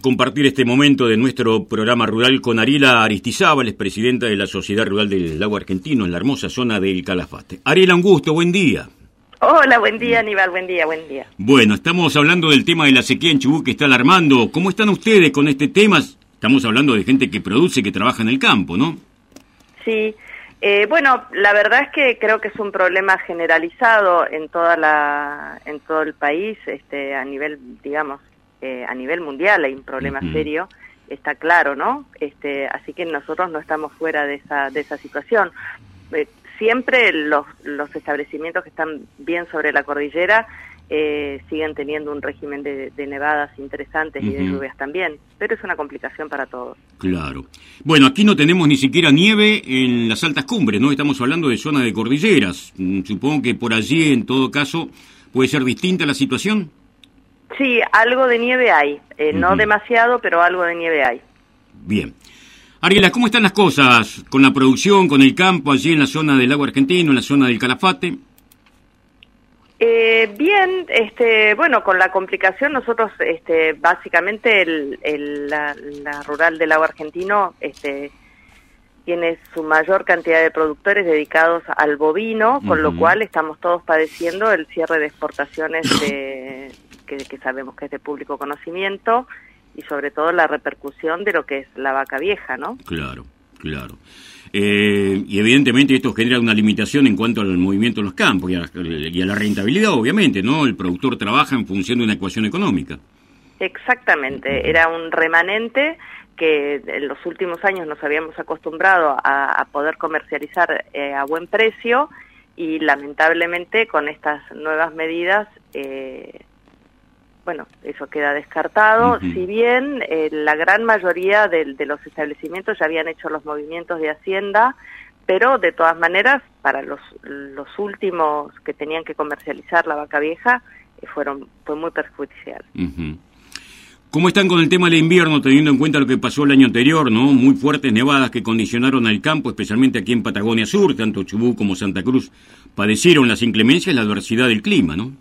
compartir este momento de nuestro programa rural con Ariela Aristizábal, es presidenta de la Sociedad Rural del Lago Argentino en la hermosa zona del Calafate. Ariela, un gusto, buen día. Hola, buen día Aníbal, buen día, buen día. Bueno, estamos hablando del tema de la sequía en Chubut que está alarmando. ¿Cómo están ustedes con este tema? Estamos hablando de gente que produce, que trabaja en el campo, ¿no? Sí, eh, bueno, la verdad es que creo que es un problema generalizado en toda la, en todo el país, este, a nivel, digamos, eh, a nivel mundial hay un problema serio, está claro, ¿no? Este, así que nosotros no estamos fuera de esa, de esa situación. Eh, siempre los, los establecimientos que están bien sobre la cordillera eh, siguen teniendo un régimen de, nevadas interesantes y de lluvias también, pero es una complicación para todos. Claro. Bueno, aquí no tenemos ni siquiera nieve en las altas cumbres, ¿no? Estamos hablando de zona de cordilleras. Mm, supongo que por allí, en todo caso, puede ser distinta la situación. Sí, algo de nieve hay. Eh, no demasiado, pero algo de nieve hay. Bien. Ariela, ¿cómo están las cosas con la producción, con el campo allí en la zona del lago argentino, en la zona del Calafate? Eh, bien, este, bueno, con la complicación nosotros, este, básicamente el, la, rural del agua argentino, este, tiene su mayor cantidad de productores dedicados al bovino, con lo cual estamos todos padeciendo el cierre de exportaciones de, que, que sabemos que es de público conocimiento y sobre todo la repercusión de lo que es la vaca vieja, ¿no? Claro, claro. Eh, y evidentemente esto genera una limitación en cuanto al movimiento en los campos y a, la rentabilidad, obviamente, ¿no? El productor trabaja en función de una ecuación económica. Exactamente, era un remanente que en los últimos años nos habíamos acostumbrado a, poder comercializar eh, a buen precio y lamentablemente con estas nuevas medidas eh, bueno, eso queda descartado, si bien eh, la gran mayoría de, los establecimientos ya habían hecho los movimientos de Hacienda, pero de todas maneras, para los, los últimos que tenían que comercializar la vaca vieja, eh, fueron fue muy perjudicial. ¿Cómo están con el tema del invierno, teniendo en cuenta lo que pasó el año anterior, no? Muy fuertes nevadas que condicionaron al campo, especialmente aquí en Patagonia Sur, tanto Chubut como Santa Cruz padecieron las inclemencias y la adversidad del clima, ¿no?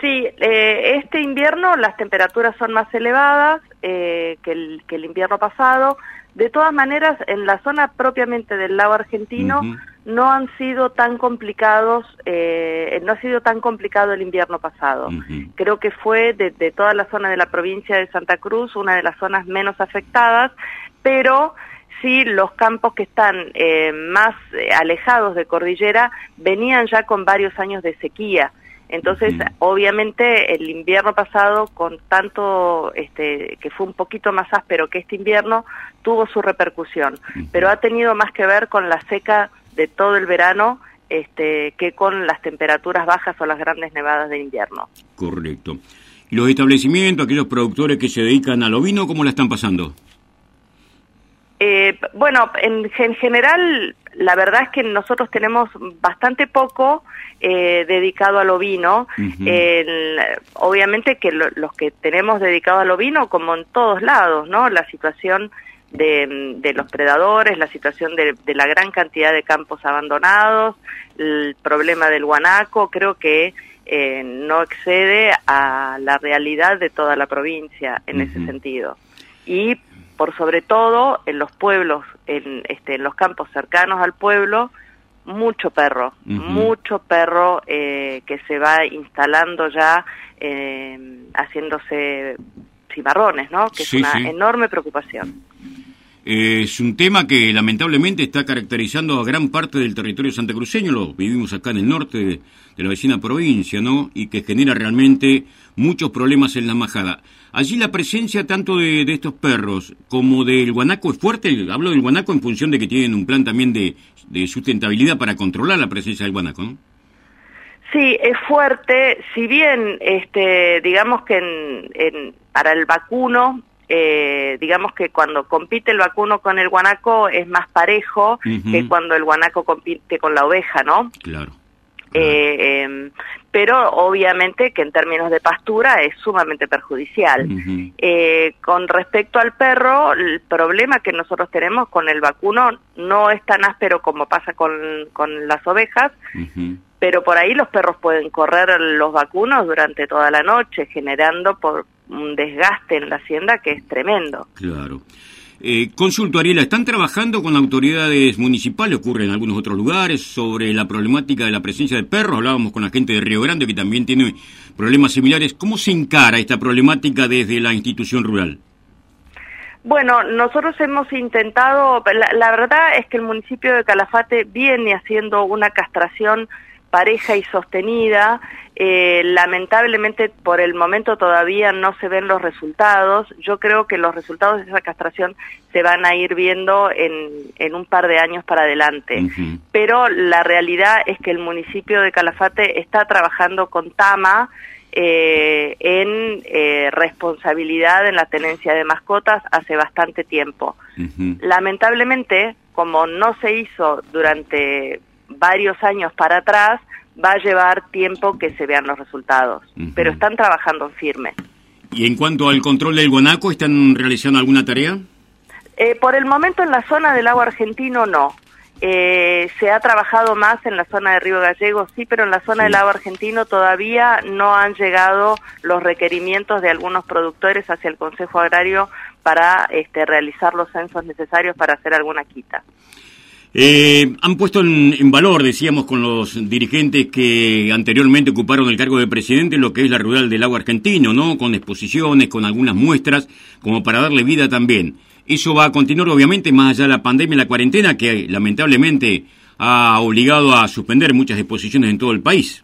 Sí, eh, este invierno las temperaturas son más elevadas eh, que, el, que, el, invierno pasado. De todas maneras, en la zona propiamente del lago argentino no han sido tan complicados, eh, no ha sido tan complicado el invierno pasado. Creo que fue de, de, toda la zona de la provincia de Santa Cruz una de las zonas menos afectadas, pero sí los campos que están eh, más eh, alejados de cordillera venían ya con varios años de sequía. Entonces, obviamente, el invierno pasado, con tanto, este, que fue un poquito más áspero que este invierno, tuvo su repercusión, pero ha tenido más que ver con la seca de todo el verano este, que con las temperaturas bajas o las grandes nevadas de invierno. Correcto. ¿Los establecimientos, aquellos productores que se dedican al ovino, cómo la están pasando? Eh, bueno, en, general, la verdad es que nosotros tenemos bastante poco eh, dedicado al ovino. obviamente que los que tenemos dedicado al ovino, como en todos lados, ¿no? La situación de, los predadores, la situación de, la gran cantidad de campos abandonados, el problema del guanaco, creo que eh, no excede a la realidad de toda la provincia en ese sentido. Y por sobre todo en los pueblos, en, este, en los campos cercanos al pueblo, mucho perro, mucho perro eh, que se va instalando ya, eh, haciéndose cimarrones, ¿no? Que es una enorme preocupación. Es un tema que lamentablemente está caracterizando a gran parte del territorio santacruceño, lo vivimos acá en el norte de, la vecina provincia, ¿no? Y que genera realmente muchos problemas en la majada. Allí la presencia tanto de, estos perros como del guanaco es fuerte. Hablo del guanaco en función de que tienen un plan también de, sustentabilidad para controlar la presencia del guanaco, ¿no? Sí, es fuerte. Si bien, este, digamos que en, para el vacuno eh, digamos que cuando compite el vacuno con el guanaco es más parejo que cuando el guanaco compite con la oveja, ¿no? Claro. Eh, em, pero obviamente que en términos de pastura es sumamente perjudicial. Eh, con respecto al perro, el problema que nosotros tenemos con el vacuno no es tan áspero como pasa con, con las ovejas, pero por ahí los perros pueden correr los vacunos durante toda la noche, generando por un desgaste en la hacienda que es tremendo. Claro. Eh, consulto, Ariela, ¿están trabajando con autoridades municipales, ocurre en algunos otros lugares, sobre la problemática de la presencia de perros? Hablábamos con la gente de Río Grande que también tiene problemas similares. ¿Cómo se encara esta problemática desde la institución rural? Bueno, nosotros hemos intentado, la verdad es que el municipio de Calafate viene haciendo una castración pareja y sostenida. Eh, lamentablemente por el momento todavía no se ven los resultados. Yo creo que los resultados de esa castración se van a ir viendo en, en un par de años para adelante. Pero la realidad es que el municipio de Calafate está trabajando con Tama eh, en eh, responsabilidad en la tenencia de mascotas hace bastante tiempo. Lamentablemente, como no se hizo durante varios años para atrás, va a llevar tiempo que se vean los resultados, pero están trabajando en firme. ¿Y en cuanto al control del guanaco, están realizando alguna tarea? Eh, por el momento en la zona del agua argentino no. Eh, se ha trabajado más en la zona de Río Gallego, sí, pero en la zona del agua argentino todavía no han llegado los requerimientos de algunos productores hacia el Consejo Agrario para este, realizar los censos necesarios para hacer alguna quita. Eh, han puesto en, valor, decíamos, con los dirigentes que anteriormente ocuparon el cargo de presidente, lo que es la rural del agua argentino, ¿no? Con exposiciones, con algunas muestras, como para darle vida también. Eso va a continuar, obviamente, más allá de la pandemia y la cuarentena, que lamentablemente ha obligado a suspender muchas exposiciones en todo el país.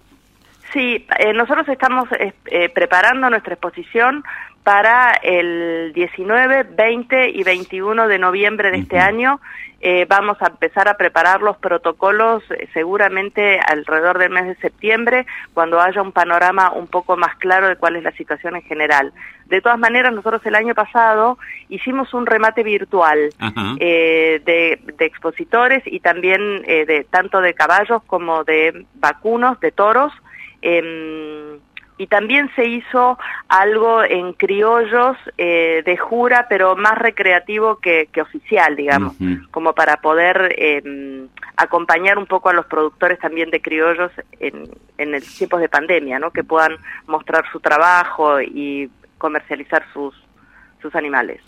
Sí, eh, nosotros estamos eh, preparando nuestra exposición para el 19, 20 y 21 de noviembre de este año. Eh, vamos a empezar a preparar los protocolos eh, seguramente alrededor del mes de septiembre, cuando haya un panorama un poco más claro de cuál es la situación en general. De todas maneras, nosotros el año pasado hicimos un remate virtual eh, de, de, expositores y también de tanto de caballos como de vacunos, de toros. Em, y también se hizo algo en criollos eh, de jura, pero más recreativo que, oficial, digamos, como para poder em, acompañar un poco a los productores también de criollos en, en el tiempos de pandemia, ¿no? Que puedan mostrar su trabajo y comercializar sus, sus animales.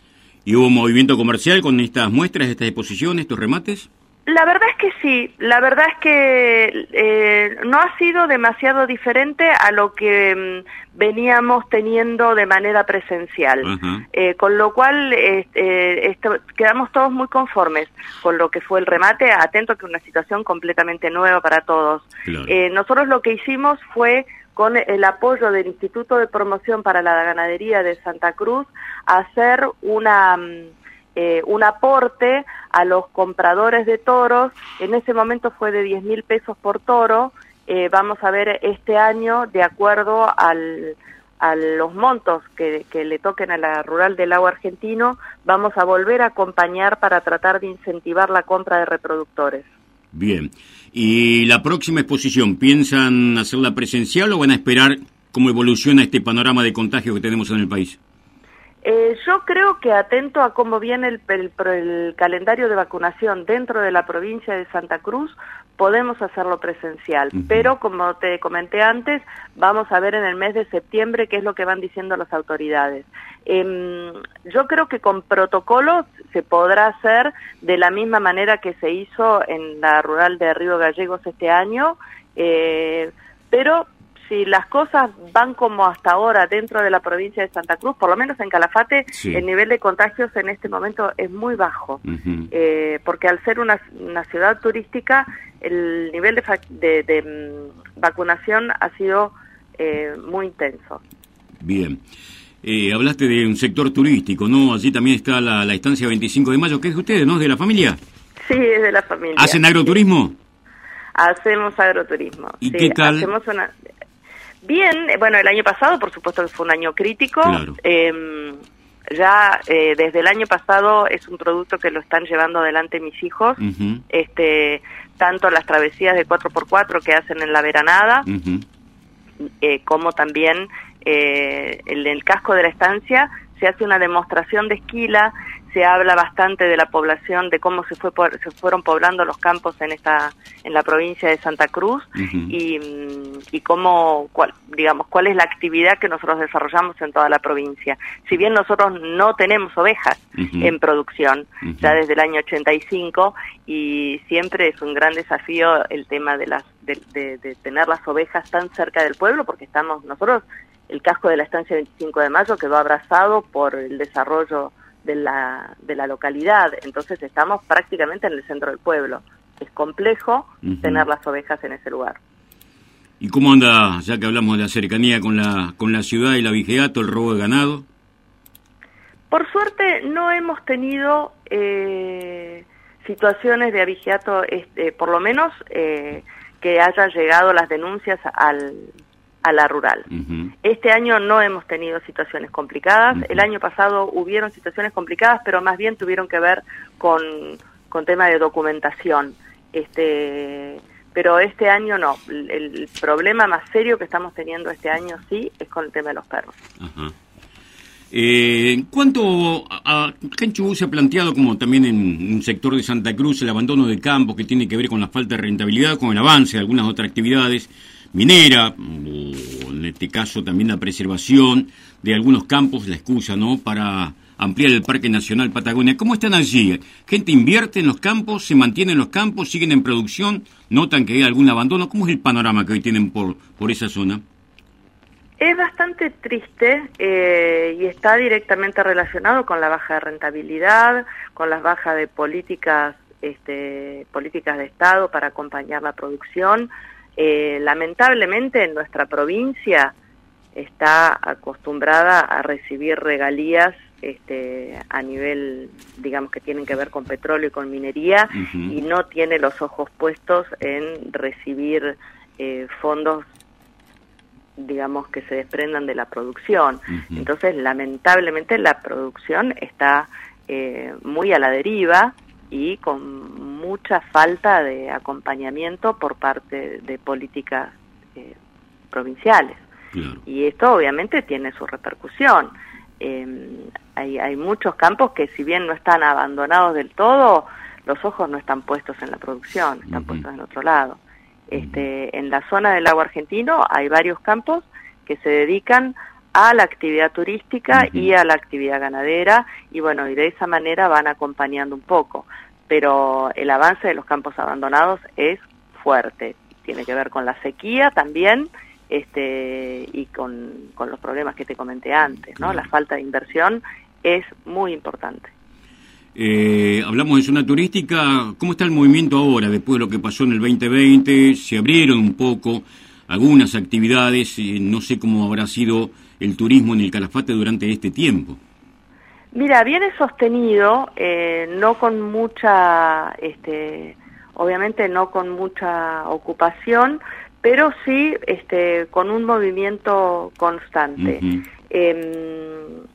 ¿Y hubo movimiento comercial con estas muestras, estas exposiciones, estos remates? La verdad es que sí, la verdad es que eh, no ha sido demasiado diferente a lo que mm, veníamos teniendo de manera presencial, eh, con lo cual este, quedamos todos muy conformes con lo que fue el remate, atento que una situación completamente nueva para todos. Eh, nosotros lo que hicimos fue con el apoyo del Instituto de Promoción para la Ganadería de Santa Cruz, hacer una mm, eh, un aporte a los compradores de toros. En ese momento fue de 10 mil pesos por toro. Eh, vamos a ver este año, de acuerdo al, a los montos que, que, le toquen a la rural del agua argentino, vamos a volver a acompañar para tratar de incentivar la compra de reproductores. Bien. ¿Y la próxima exposición, piensan hacerla presencial o van a esperar cómo evoluciona este panorama de contagio que tenemos en el país? Eh, yo creo que atento a cómo viene el, el, calendario de vacunación dentro de la provincia de Santa Cruz, podemos hacerlo presencial. Pero, como te comenté antes, vamos a ver en el mes de septiembre qué es lo que van diciendo las autoridades. Em, yo creo que con protocolos se podrá hacer de la misma manera que se hizo en la rural de Río Gallegos este año, eh, pero si las cosas van como hasta ahora dentro de la provincia de Santa Cruz, por lo menos en Calafate, el nivel de contagios en este momento es muy bajo, eh, porque al ser una, ciudad turística, el nivel de, de, mm, vacunación ha sido eh, muy intenso. Bien. Eh, hablaste de un sector turístico, ¿no? Allí también está la, la estancia 25 de mayo, que es de ustedes, ¿no? ¿De la familia? Sí, es de la familia. ¿Hacen agroturismo? Hacemos agroturismo. ¿Y qué tal? Hacemos una, Bien, bueno, el año pasado, por supuesto, fue un año crítico. Em, ya eh, desde el año pasado es un producto que lo están llevando adelante mis hijos, este, tanto las travesías de 4x4 que hacen en la veranada, eh, como también eh, en el casco de la estancia se hace una demostración de esquila se habla bastante de la población, de cómo se fue se fueron poblando los campos en esta en la provincia de Santa Cruz y, mm, y cómo cuál, digamos cuál es la actividad que nosotros desarrollamos en toda la provincia. Si bien nosotros no tenemos ovejas en producción ya desde el año 85 y siempre es un gran desafío el tema de las de, de tener las ovejas tan cerca del pueblo porque estamos nosotros el casco de la estancia 25 de mayo quedó abrazado por el desarrollo de la, de la localidad, entonces estamos prácticamente en el centro del pueblo. Es complejo tener las ovejas en ese lugar. ¿Y cómo anda, ya que hablamos de la cercanía con la, con la ciudad y la vigiato, el robo de ganado? Por suerte no hemos tenido eh, situaciones de abigeato, este, por lo menos eh, que hayan llegado las denuncias al, a la rural. Este año no hemos tenido situaciones complicadas. El año pasado hubieron situaciones complicadas, pero más bien tuvieron que ver con, con tema de documentación. Este, pero este año no. El, problema más serio que estamos teniendo este año sí es con el tema de los perros. Eh, en cuanto a, Canchubú se ha planteado, como también en un sector de Santa Cruz, el abandono de campo que tiene que ver con la falta de rentabilidad, con el avance de algunas otras actividades minera, o en este caso también la preservación de algunos campos, la excusa, ¿no?, para ampliar el Parque Nacional Patagonia. ¿Cómo están allí? ¿Gente invierte en los campos, se mantiene en los campos, siguen en producción, notan que hay algún abandono? ¿Cómo es el panorama que hoy tienen por, por esa zona? Es bastante triste eh, y está directamente relacionado con la baja de rentabilidad, con las bajas de políticas, este, políticas de Estado para acompañar la producción. Eh, lamentablemente en nuestra provincia está acostumbrada a recibir regalías este, a nivel, digamos, que tienen que ver con petróleo y con minería y no tiene los ojos puestos en recibir eh, fondos, digamos, que se desprendan de la producción. Entonces, lamentablemente, la producción está eh, muy a la deriva y con mucha falta de acompañamiento por parte de políticas eh, provinciales. Y esto obviamente tiene su repercusión. Em, hay, hay muchos campos que si bien no están abandonados del todo, los ojos no están puestos en la producción, están puestos en otro lado. Este, en la zona del lago argentino hay varios campos que se dedican a la actividad turística y a la actividad ganadera y bueno, y de esa manera van acompañando un poco, pero el avance de los campos abandonados es fuerte, tiene que ver con la sequía también este y con, con los problemas que te comenté antes, ¿no? La falta de inversión es muy importante. Eh, hablamos de zona turística, ¿cómo está el movimiento ahora después de lo que pasó en el 2020? Se abrieron un poco algunas actividades, eh, no sé cómo habrá sido el turismo en el Calafate durante este tiempo? Mira, viene sostenido, eh, no con mucha, este, obviamente no con mucha ocupación, pero sí este, con un movimiento constante. Em,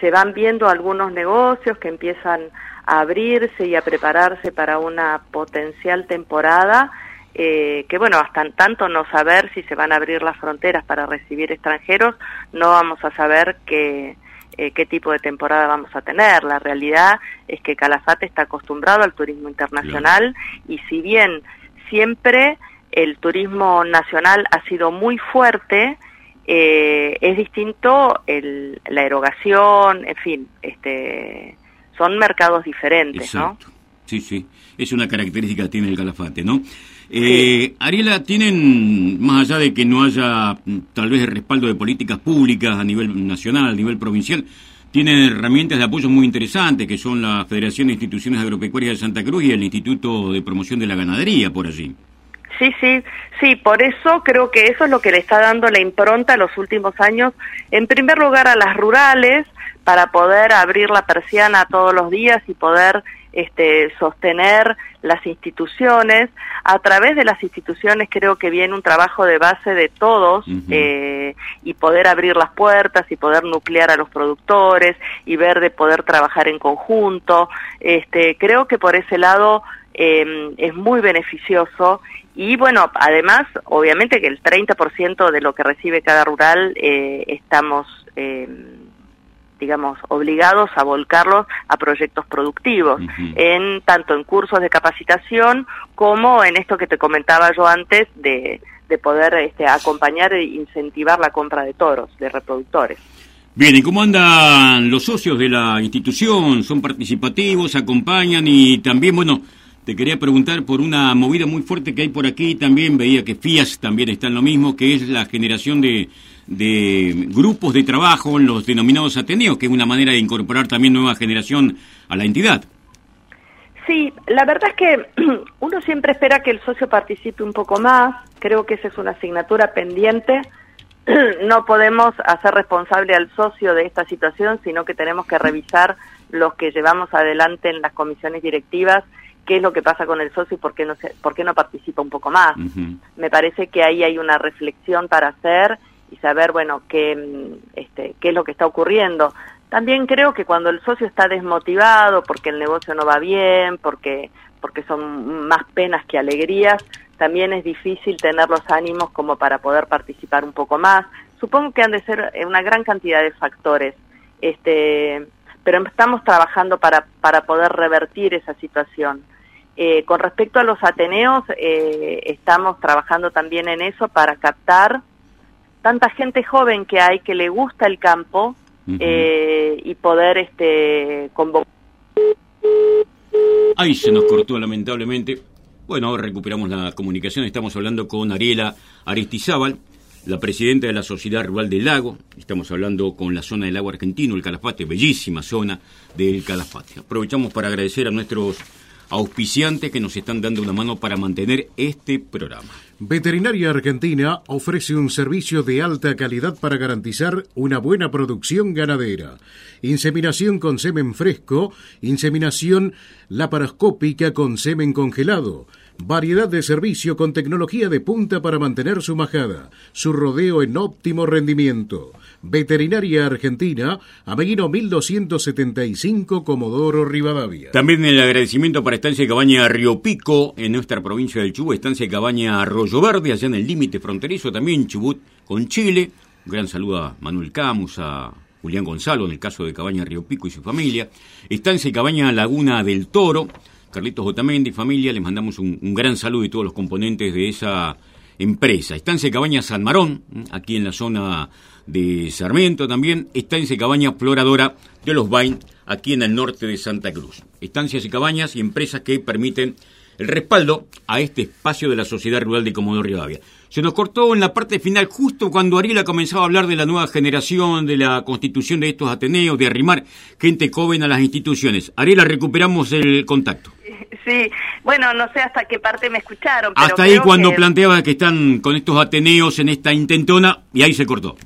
se van viendo algunos negocios que empiezan a abrirse y a prepararse para una potencial temporada eh, que bueno, hasta tanto no saber si se van a abrir las fronteras para recibir extranjeros, no vamos a saber qué, eh, qué tipo de temporada vamos a tener. La realidad es que Calafate está acostumbrado al turismo internacional y si bien siempre el turismo nacional ha sido muy fuerte, eh, es distinto el, la erogación, en fin, este, son mercados diferentes, ¿no? Sí, sí, es una característica que tiene el Calafate, ¿no? Eh, Ariela, ¿tienen, más allá de que no haya mm, tal vez el respaldo de políticas públicas a nivel nacional, a nivel provincial, tienen herramientas de apoyo muy interesantes, que son la Federación de Instituciones Agropecuarias de Santa Cruz y el Instituto de Promoción de la Ganadería, por allí? Sí, sí, sí, por eso creo que eso es lo que le está dando la impronta los últimos años, en primer lugar a las rurales, para poder abrir la persiana todos los días y poder este, sostener las instituciones. A través de las instituciones creo que viene un trabajo de base de todos eh, y poder abrir las puertas y poder nuclear a los productores y ver de poder trabajar en conjunto. Este, creo que por ese lado eh, es muy beneficioso y bueno, además, obviamente que el 30% de lo que recibe cada rural eh, estamos, eh, digamos, obligados a volcarlos a proyectos productivos, en tanto en cursos de capacitación como en esto que te comentaba yo antes de, de poder este, acompañar e incentivar la compra de toros, de reproductores. Bien, ¿y cómo andan los socios de la institución? ¿Son participativos, acompañan y también, bueno, te quería preguntar por una movida muy fuerte que hay por aquí, también veía que FIAS también está en lo mismo, que es la generación de, de grupos de trabajo, los denominados Ateneos, que es una manera de incorporar también nueva generación a la entidad. Sí, la verdad es que uno siempre espera que el socio participe un poco más, creo que esa es una asignatura pendiente, no podemos hacer responsable al socio de esta situación, sino que tenemos que revisar los que llevamos adelante en las comisiones directivas qué es lo que pasa con el socio y por qué no, por qué no participa un poco más. Me parece que ahí hay una reflexión para hacer y saber, bueno, qué, mm, este, qué es lo que está ocurriendo. También creo que cuando el socio está desmotivado porque el negocio no va bien, porque, porque son más penas que alegrías, también es difícil tener los ánimos como para poder participar un poco más. Supongo que han de ser una gran cantidad de factores. Este, pero estamos trabajando para, para poder revertir esa situación. Eh, con respecto a los Ateneos, eh, estamos trabajando también en eso para captar tanta gente joven que hay que le gusta el campo eh, y poder este, convocar. Ahí se nos cortó lamentablemente. Bueno, ahora recuperamos la comunicación. Estamos hablando con Ariela Aristizábal, la presidenta de la Sociedad Rural del Lago. Estamos hablando con la zona del lago argentino, el Calafate, bellísima zona del Calafate. Aprovechamos para agradecer a nuestros auspiciantes que nos están dando una mano para mantener este programa. Veterinaria Argentina ofrece un servicio de alta calidad para garantizar una buena producción ganadera. Inseminación con semen fresco, inseminación laparoscópica con semen congelado Variedad de servicio con tecnología de punta para mantener su majada, su rodeo en óptimo rendimiento. Veterinaria Argentina, Ameguino 1275, Comodoro Rivadavia. También el agradecimiento para Estancia Cabaña Río Pico, en nuestra provincia del Chubut, Estancia Cabaña Arroyo Verde, allá en el límite fronterizo, también Chubut con Chile. Un gran saludo a Manuel Camus, a Julián Gonzalo, en el caso de Cabaña Río Pico y su familia. Estancia Cabaña Laguna del Toro. Carlitos Otamendi, familia, les mandamos un, gran saludo y todos los componentes de esa empresa. Estancia Cabaña San Marón, aquí en la zona de Sarmiento también. Estancia Cabaña Floradora de los Bain, aquí en el norte de Santa Cruz. Estancias y cabañas y empresas que permiten el respaldo a este espacio de la sociedad rural de Comodoro Rivadavia. Se nos cortó en la parte final justo cuando Ariela comenzaba a hablar de la nueva generación, de la constitución de estos Ateneos, de arrimar gente joven a las instituciones. Ariela, recuperamos el contacto. Sí, bueno, no sé hasta qué parte me escucharon. hasta ahí cuando planteaba que están con estos Ateneos en esta intentona y ahí se cortó.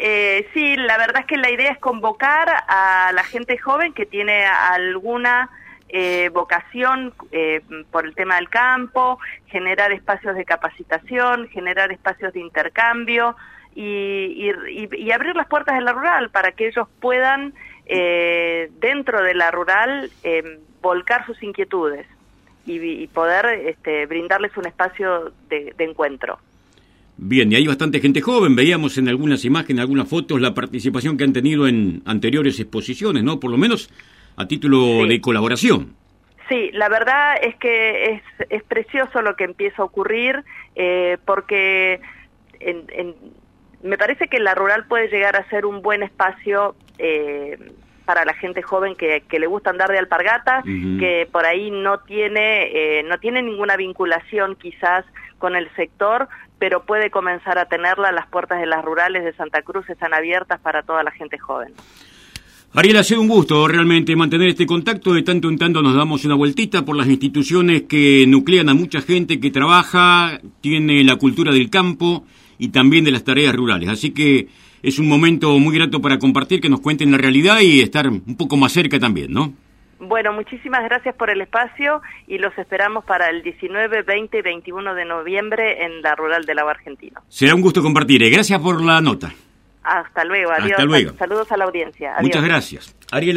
Eh, sí, la verdad es que la idea es convocar a la gente joven que tiene alguna eh, vocación eh, por el tema del campo, generar espacios de capacitación, generar espacios de intercambio y, abrir las puertas de la rural para que ellos puedan, eh, dentro de la rural, volcar sus inquietudes y, poder este, brindarles un espacio de encuentro. Bien, y hay bastante gente joven, veíamos en algunas imágenes, algunas fotos, la participación que han tenido en anteriores exposiciones, ¿no? Por lo menos a título de colaboración. Sí, la verdad es que es, es precioso lo que empieza a ocurrir eh, porque me parece que la rural puede llegar a ser un buen espacio eh, para la gente joven que, que, le gusta andar de alpargatas, que por ahí no tiene, eh, no tiene ninguna vinculación quizás con el sector, pero puede comenzar a tenerla. Las puertas de las rurales de Santa Cruz están abiertas para toda la gente joven. Ariel, ha sido un gusto realmente mantener este contacto. De tanto en tanto nos damos una vueltita por las instituciones que nuclean a mucha gente que trabaja, tiene la cultura del campo y también de las tareas rurales. Así que es un momento muy grato para compartir, que nos cuenten la realidad y estar un poco más cerca también, ¿no? Bueno, muchísimas gracias por el espacio y los esperamos para el 19, 20 y 21 de noviembre en la Rural del Agua Argentino. Será un gusto compartir. Eh. Gracias por la nota. Hasta luego, adiós. Hasta luego. Saludos a la audiencia. Muchas gracias. Ariel